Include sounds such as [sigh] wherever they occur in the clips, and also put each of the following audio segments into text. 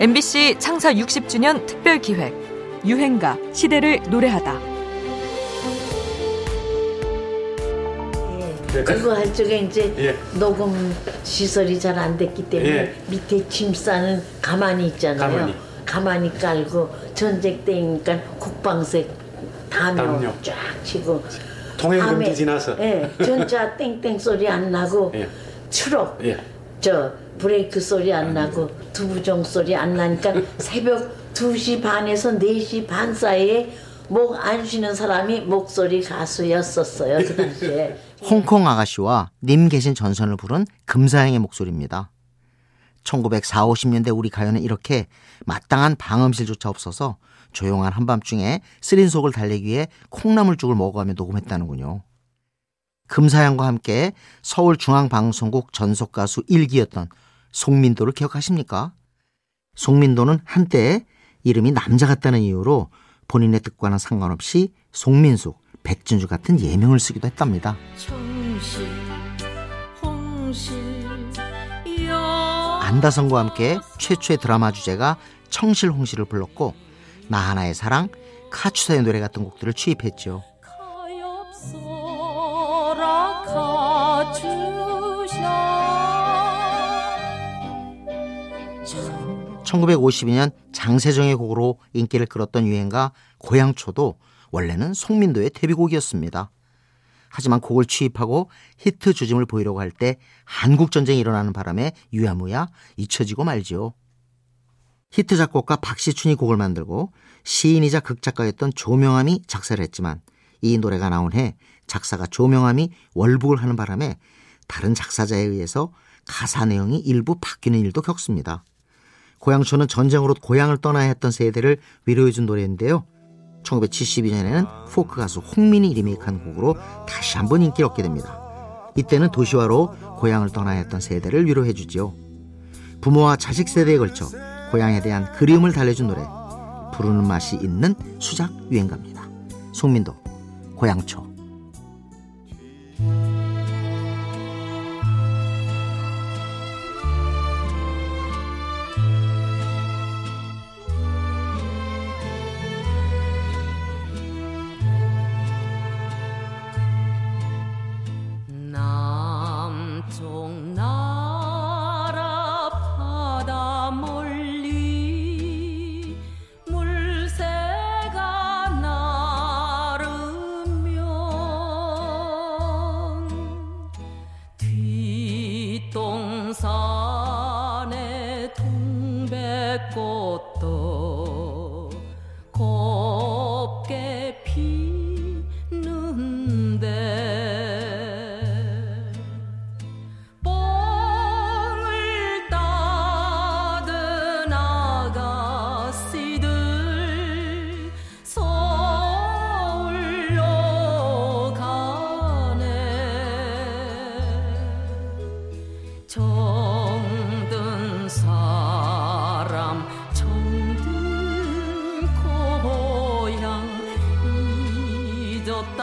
MBC 창사 60주년 특별 기획 유행가 시대를 노래하다. 예, 그거 할 적에 이제 예. 녹음 시설이 잘 안 됐기 때문에 예. 밑에 짐 싸는 가만히 있잖아요. 가만히. 가만히 깔고 전쟁 때니까 국방색 담요 담요. 쫙 치고 통행 금지 밤에, 지나서. 예, 전차 땡땡 소리 안 나고 예. 추록 예. 저 브레이크 소리 안 나고 두부종 소리 안 나니까 새벽 2시 반에서 4시 반 사이에 목 안 쉬는 사람이 목소리 가수였었어요 그 당시에 [laughs] 홍콩 아가씨와 님 계신 전선을 부른 금사양의 목소리입니다. 1940, 50년대 우리 가요는 이렇게 마땅한 방음실조차 없어서 조용한 한밤중에 쓰린 속을 달래기 위해 콩나물죽을 먹어가며 녹음했다는군요. 금사양과 함께 서울중앙방송국 전속가수 1기였던 송민도를 기억하십니까? 송민도는 한때 이름이 남자 같다는 이유로 본인의 뜻과는 상관없이 송민숙, 백진주 같은 예명을 쓰기도 했답니다. 청실 홍실 안다성과 함께 최초의 드라마 주제가 청실홍실을 불렀고 나 하나의 사랑, 카추사의 노래 같은 곡들을 취입했죠. 1952년 장세정의 곡으로 인기를 끌었던 유행가 고향초도 원래는 송민도의 데뷔곡이었습니다. 하지만 곡을 취입하고 히트 조짐을 보이려고 할 때 한국 전쟁이 일어나는 바람에 유야무야 잊혀지고 말지요. 히트 작곡가 박시춘이 곡을 만들고 시인이자 극작가였던 조명암이 작사를 했지만 이 노래가 나온 해 작사가 조명암이 월북을 하는 바람에 다른 작사자에 의해서 가사 내용이 일부 바뀌는 일도 겪습니다. 고향초는 전쟁으로 고향을 떠나야 했던 세대를 위로해준 노래인데요. 1972년에는 포크 가수 홍민이 리메이크한 곡으로 다시 한번 인기를 얻게 됩니다. 이때는 도시화로 고향을 떠나야 했던 세대를 위로해주지요. 부모와 자식 세대에 걸쳐 고향에 대한 그리움을 달래준 노래 부르는 맛이 있는 수작 유행가입니다. 송민도 고향초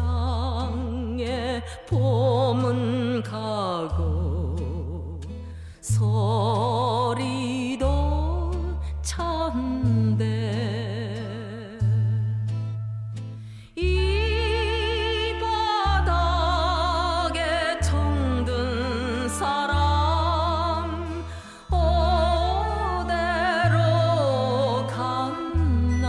장에 봄은 가고 소리도 찬데 이 바닥에 정든 사람 어디로 갔나?